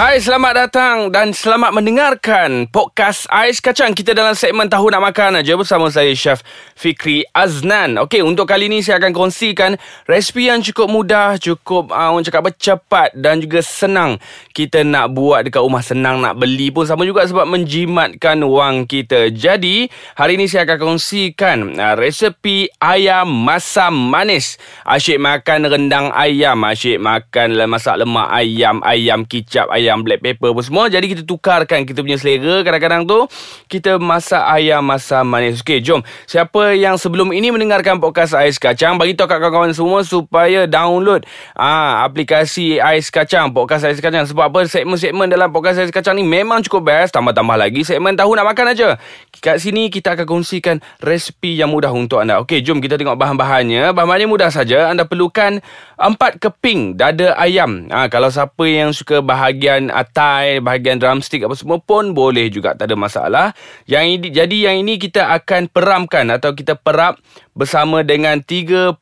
Hai, selamat datang dan selamat mendengarkan podcast Ais Kacang. Kita dalam segmen Tahu Nak Makan aja bersama saya Chef Fikri Aznan. Okey, untuk kali ini saya akan kongsikan resipi yang cukup mudah, cukup uh, orang cakap cepat dan juga senang. Kita nak buat dekat rumah senang nak beli pun sama juga sebab menjimatkan wang kita. Jadi, hari ini saya akan kongsikan uh, resepi ayam masam manis. Asyik makan rendang ayam, asyik makan masak lemak ayam, ayam kicap, ayam ayam black pepper pun semua. Jadi kita tukarkan kita punya selera Kadang-kadang tu. Kita masak ayam masam manis. Okey jom. Siapa yang sebelum ini mendengarkan podcast Ais Kacang Bagi tahu kat kawan-kawan semua Supaya download ah aplikasi Ais Kacang Podcast Ais Kacang. Sebab apa? Segmen-segmen dalam podcast Ais Kacang ni Memang cukup best. Tambah-tambah lagi segmen tahu nak makan aja. Kat sini kita akan kongsikan Resipi yang mudah untuk anda. Okey jom kita tengok bahan-bahannya. Bahan-bahannya mudah saja. Anda perlukan Empat keping dada ayam. Ah Kalau siapa yang suka bahagian bahagian atai, bahagian drumstick apa semua pun boleh juga tak ada masalah. Yang ini jadi yang ini kita akan peramkan atau kita perap bersama dengan 30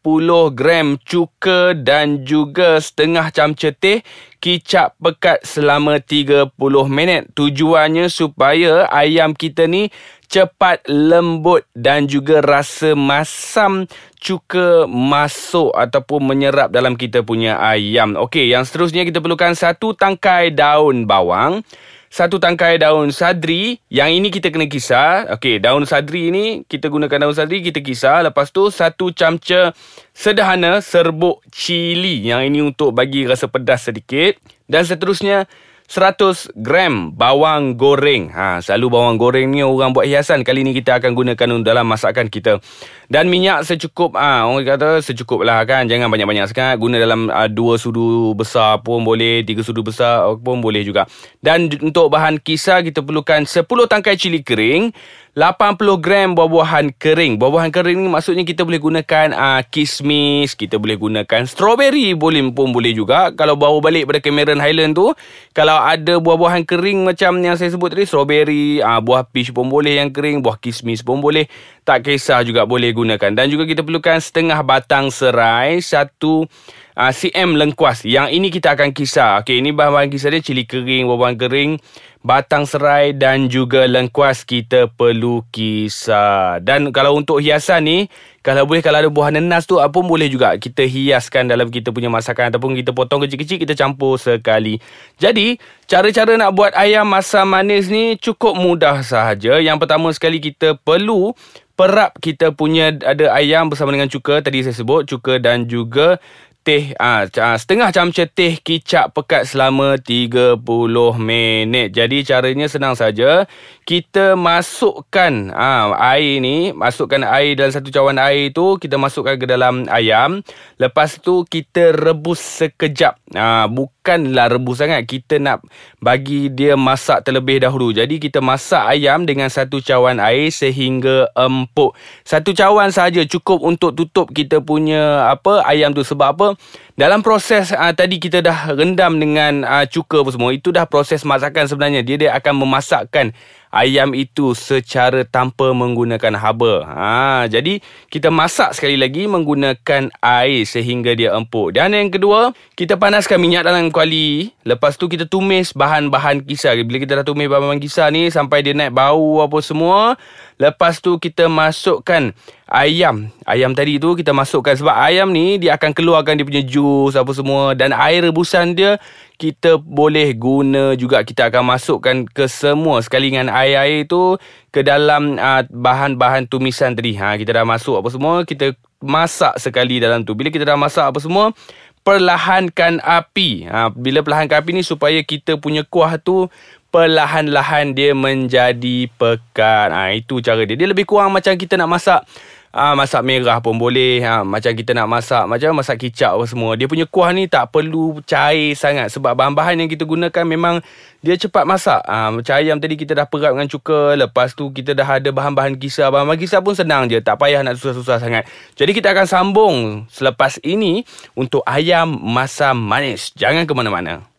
gram cuka dan juga setengah camca teh kicap pekat selama 30 minit. Tujuannya supaya ayam kita ni cepat lembut dan juga rasa masam cuka masuk ataupun menyerap dalam kita punya ayam. Okey, yang seterusnya kita perlukan satu tangkai daun bawang, satu tangkai daun sadri. Yang ini kita kena kisar. Okey, daun sadri ini kita gunakan daun sadri kita kisar. Lepas tu satu camca sederhana serbuk cili. Yang ini untuk bagi rasa pedas sedikit. Dan seterusnya 100 gram bawang goreng. Ha, selalu bawang goreng ni orang buat hiasan. Kali ni kita akan gunakan dalam masakan kita. Dan minyak secukup. Ha, orang kata secukup lah kan. Jangan banyak-banyak sangat. Guna dalam uh, dua sudu besar pun boleh. Tiga sudu besar pun boleh juga. Dan untuk bahan kisar kita perlukan 10 tangkai cili kering. 80 gram buah-buahan kering. Buah-buahan kering ni maksudnya kita boleh gunakan uh, kismis, kita boleh gunakan strawberry boleh pun boleh juga. Kalau bawa balik pada Cameron Highland tu, kalau ada buah-buahan kering macam yang saya sebut tadi, strawberry, uh, buah peach pun boleh yang kering, buah kismis pun boleh. Tak kisah juga boleh gunakan. Dan juga kita perlukan setengah batang serai, satu uh, cm lengkuas. Yang ini kita akan kisar. Okey, ini bahan-bahan kisar dia cili kering, buah-buahan kering batang serai dan juga lengkuas kita perlu kisar. Dan kalau untuk hiasan ni, kalau boleh kalau ada buah nenas tu apa boleh juga kita hiaskan dalam kita punya masakan ataupun kita potong kecil-kecil kita campur sekali. Jadi, cara-cara nak buat ayam masam manis ni cukup mudah sahaja. Yang pertama sekali kita perlu perap kita punya ada ayam bersama dengan cuka tadi saya sebut cuka dan juga teh ah ha, setengah camca teh kicap pekat selama 30 minit. Jadi caranya senang saja. Kita masukkan ah ha, air ni, masukkan air dalam satu cawan air tu, kita masukkan ke dalam ayam. Lepas tu kita rebus sekejap. Ah ha, bukanlah rebus sangat. Kita nak bagi dia masak terlebih dahulu. Jadi kita masak ayam dengan satu cawan air sehingga empuk. Satu cawan saja cukup untuk tutup kita punya apa ayam tu sebab apa? Dalam proses uh, tadi kita dah rendam dengan uh, cuka apa semua itu dah proses masakan sebenarnya. Dia dia akan memasakkan ayam itu secara tanpa menggunakan haba. Ha, jadi kita masak sekali lagi menggunakan air sehingga dia empuk. Dan yang kedua, kita panaskan minyak dalam kuali. Lepas tu kita tumis bahan-bahan kisar. Bila kita dah tumis bahan-bahan kisar ni sampai dia naik bau apa semua, lepas tu kita masukkan ayam. Ayam tadi tu kita masukkan sebab ayam ni dia akan keluarkan dia punya jus apa semua dan air rebusan dia kita boleh guna juga kita akan masukkan ke semua sekali dengan air-air tu ke dalam uh, bahan-bahan tumisan tadi. Ha kita dah masuk apa semua kita masak sekali dalam tu. Bila kita dah masak apa semua perlahankan api. Ha bila perlahankan api ni supaya kita punya kuah tu perlahan-lahan dia menjadi pekat. Ha itu cara dia. Dia lebih kurang macam kita nak masak ha, masak merah pun boleh. Ha, macam kita nak masak macam masak kicap apa semua. Dia punya kuah ni tak perlu cair sangat sebab bahan-bahan yang kita gunakan memang dia cepat masak. Ha, macam ayam tadi kita dah perap dengan cuka, lepas tu kita dah ada bahan-bahan kisar. Bahan-bahan kisar pun senang je, tak payah nak susah-susah sangat. Jadi kita akan sambung selepas ini untuk ayam masam manis. Jangan ke mana-mana.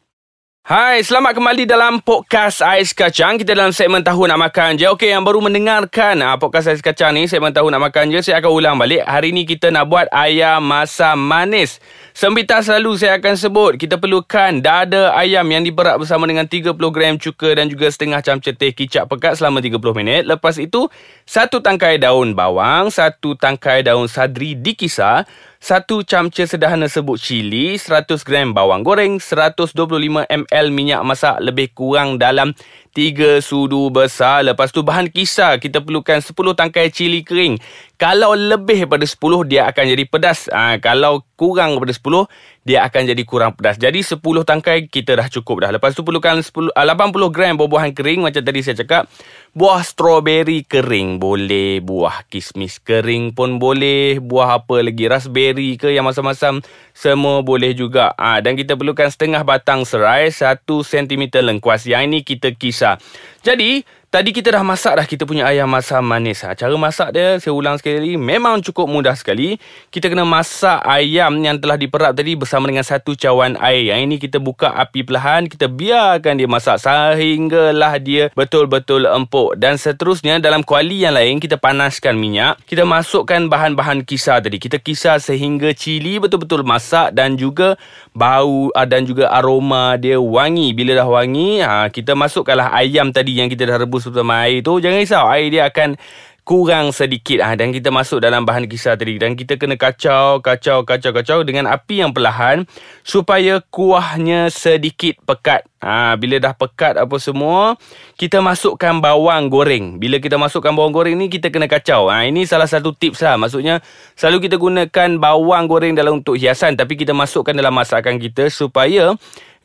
Hai, selamat kembali dalam podcast Ais Kacang. Kita dalam segmen Tahu Nak Makan je. Okey, yang baru mendengarkan uh, podcast Ais Kacang ni, segmen Tahu Nak Makan je, saya akan ulang balik. Hari ni kita nak buat ayam masam manis. Sempita selalu saya akan sebut, kita perlukan dada ayam yang diperak bersama dengan 30 gram cuka dan juga setengah camca teh kicap pekat selama 30 minit. Lepas itu, satu tangkai daun bawang, satu tangkai daun sadri dikisar, satu camca sederhana sebut cili, 100 gram bawang goreng, 125 ml minyak masak lebih kurang dalam 3 sudu besar. Lepas tu bahan kisar kita perlukan 10 tangkai cili kering. Kalau lebih daripada 10 dia akan jadi pedas. Ha, kalau kurang daripada 10 dia akan jadi kurang pedas. Jadi 10 tangkai kita dah cukup dah. Lepas tu perlukan 10, 80 gram buah-buahan kering macam tadi saya cakap. Buah strawberry kering boleh, buah kismis kering pun boleh, buah apa lagi raspberry ke yang masam-masam semua boleh juga. Ha, dan kita perlukan setengah batang serai, 1 cm lengkuas. Yang ini kita kisar. Jadi Tadi kita dah masak dah kita punya ayam masam manis. Ha, cara masak dia, saya ulang sekali lagi, memang cukup mudah sekali. Kita kena masak ayam yang telah diperap tadi bersama dengan satu cawan air. Yang ini kita buka api perlahan, kita biarkan dia masak sehinggalah dia betul-betul empuk. Dan seterusnya, dalam kuali yang lain, kita panaskan minyak. Kita masukkan bahan-bahan kisar tadi. Kita kisar sehingga cili betul-betul masak dan juga bau ah, dan juga aroma dia wangi. Bila dah wangi, ha, kita masukkanlah ayam tadi yang kita dah rebus rebus bersama air tu jangan risau air dia akan kurang sedikit. Ah dan kita masuk dalam bahan kisar tadi. Dan kita kena kacau kacau kacau kacau dengan api yang perlahan supaya kuahnya sedikit pekat ha, bila dah pekat apa semua kita masukkan bawang goreng bila kita masukkan bawang goreng ni kita kena kacau ha, ini salah satu tips lah maksudnya selalu kita gunakan bawang goreng dalam untuk hiasan tapi kita masukkan dalam masakan kita supaya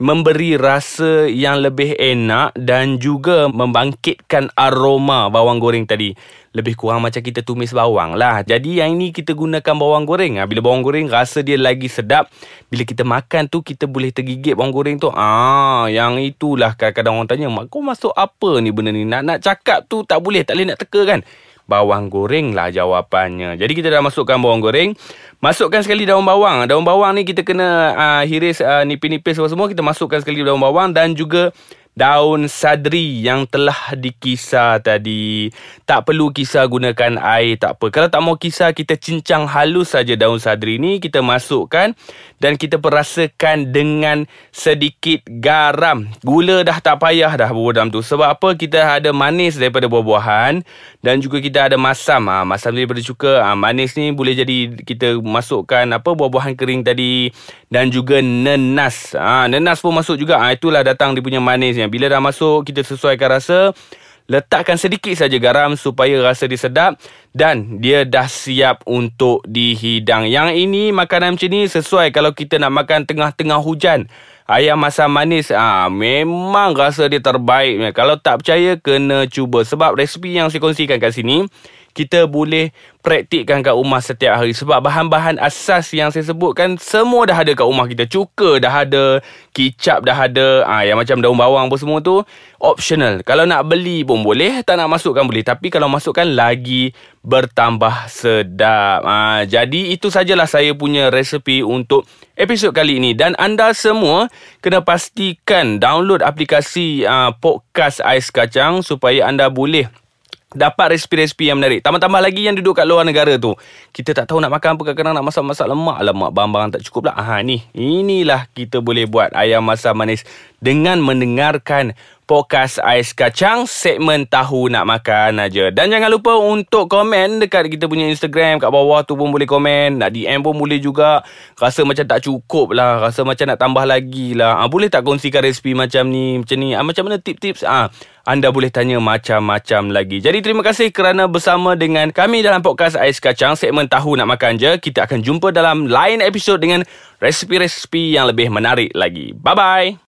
memberi rasa yang lebih enak dan juga membangkitkan aroma bawang goreng tadi. Lebih kurang macam kita tumis bawang lah. Jadi yang ini kita gunakan bawang goreng. Ha, bila bawang goreng rasa dia lagi sedap. Bila kita makan tu kita boleh tergigit bawang goreng tu. Ah, yang itulah kadang-kadang orang tanya, "Mak kau masuk apa ni benda ni?" Nak nak cakap tu tak boleh, tak boleh nak teka kan bawang goreng lah jawapannya. Jadi kita dah masukkan bawang goreng. Masukkan sekali daun bawang. Daun bawang ni kita kena uh, hiris uh, nipis-nipis semua. Kita masukkan sekali daun bawang dan juga daun sadri yang telah dikisar tadi. Tak perlu kisar gunakan air, tak apa. Kalau tak mau kisar, kita cincang halus saja daun sadri ni. Kita masukkan dan kita perasakan dengan sedikit garam. Gula dah tak payah dah buat dalam tu. Sebab apa? Kita ada manis daripada buah-buahan dan juga kita ada masam. Ha, masam daripada cuka. Ha, manis ni boleh jadi kita masukkan apa buah-buahan kering tadi dan juga nenas. Ha, nenas pun masuk juga. Ha, itulah datang dia punya manis yang bila dah masuk kita sesuaikan rasa letakkan sedikit saja garam supaya rasa dia sedap dan dia dah siap untuk dihidang. Yang ini makanan macam ni sesuai kalau kita nak makan tengah-tengah hujan. Ayam masam manis ah memang rasa dia terbaik. Kalau tak percaya kena cuba sebab resipi yang saya kongsikan kat sini kita boleh praktikkan kat rumah setiap hari. Sebab bahan-bahan asas yang saya sebutkan semua dah ada kat rumah kita. Cuka dah ada kicap dah ada ah yang macam daun bawang pun semua tu optional. Kalau nak beli pun boleh tak nak masukkan boleh. Tapi kalau masukkan lagi bertambah sedap. Ah jadi itu sajalah saya punya resepi untuk episod kali ini. Dan anda semua kena pastikan download aplikasi uh, podcast ais kacang supaya anda boleh dapat resipi-resipi yang menarik. Tambah-tambah lagi yang duduk kat luar negara tu. Kita tak tahu nak makan apa kadang-kadang nak masak-masak lemak. Lemak barang-barang tak cukup lah. Aha, ni. Inilah kita boleh buat ayam masam manis dengan mendengarkan podcast Ais Kacang segmen Tahu Nak Makan aja. Dan jangan lupa untuk komen dekat kita punya Instagram kat bawah tu pun boleh komen. Nak DM pun boleh juga. Rasa macam tak cukup lah. Rasa macam nak tambah lagi lah. Ha, boleh tak kongsikan resipi macam ni? Macam ni. Ha, macam mana tips-tips? Ha, anda boleh tanya macam-macam lagi. Jadi terima kasih kerana bersama dengan kami dalam podcast Ais Kacang segmen Tahu Nak Makan je. Kita akan jumpa dalam lain episod dengan resipi-resipi yang lebih menarik lagi. Bye-bye.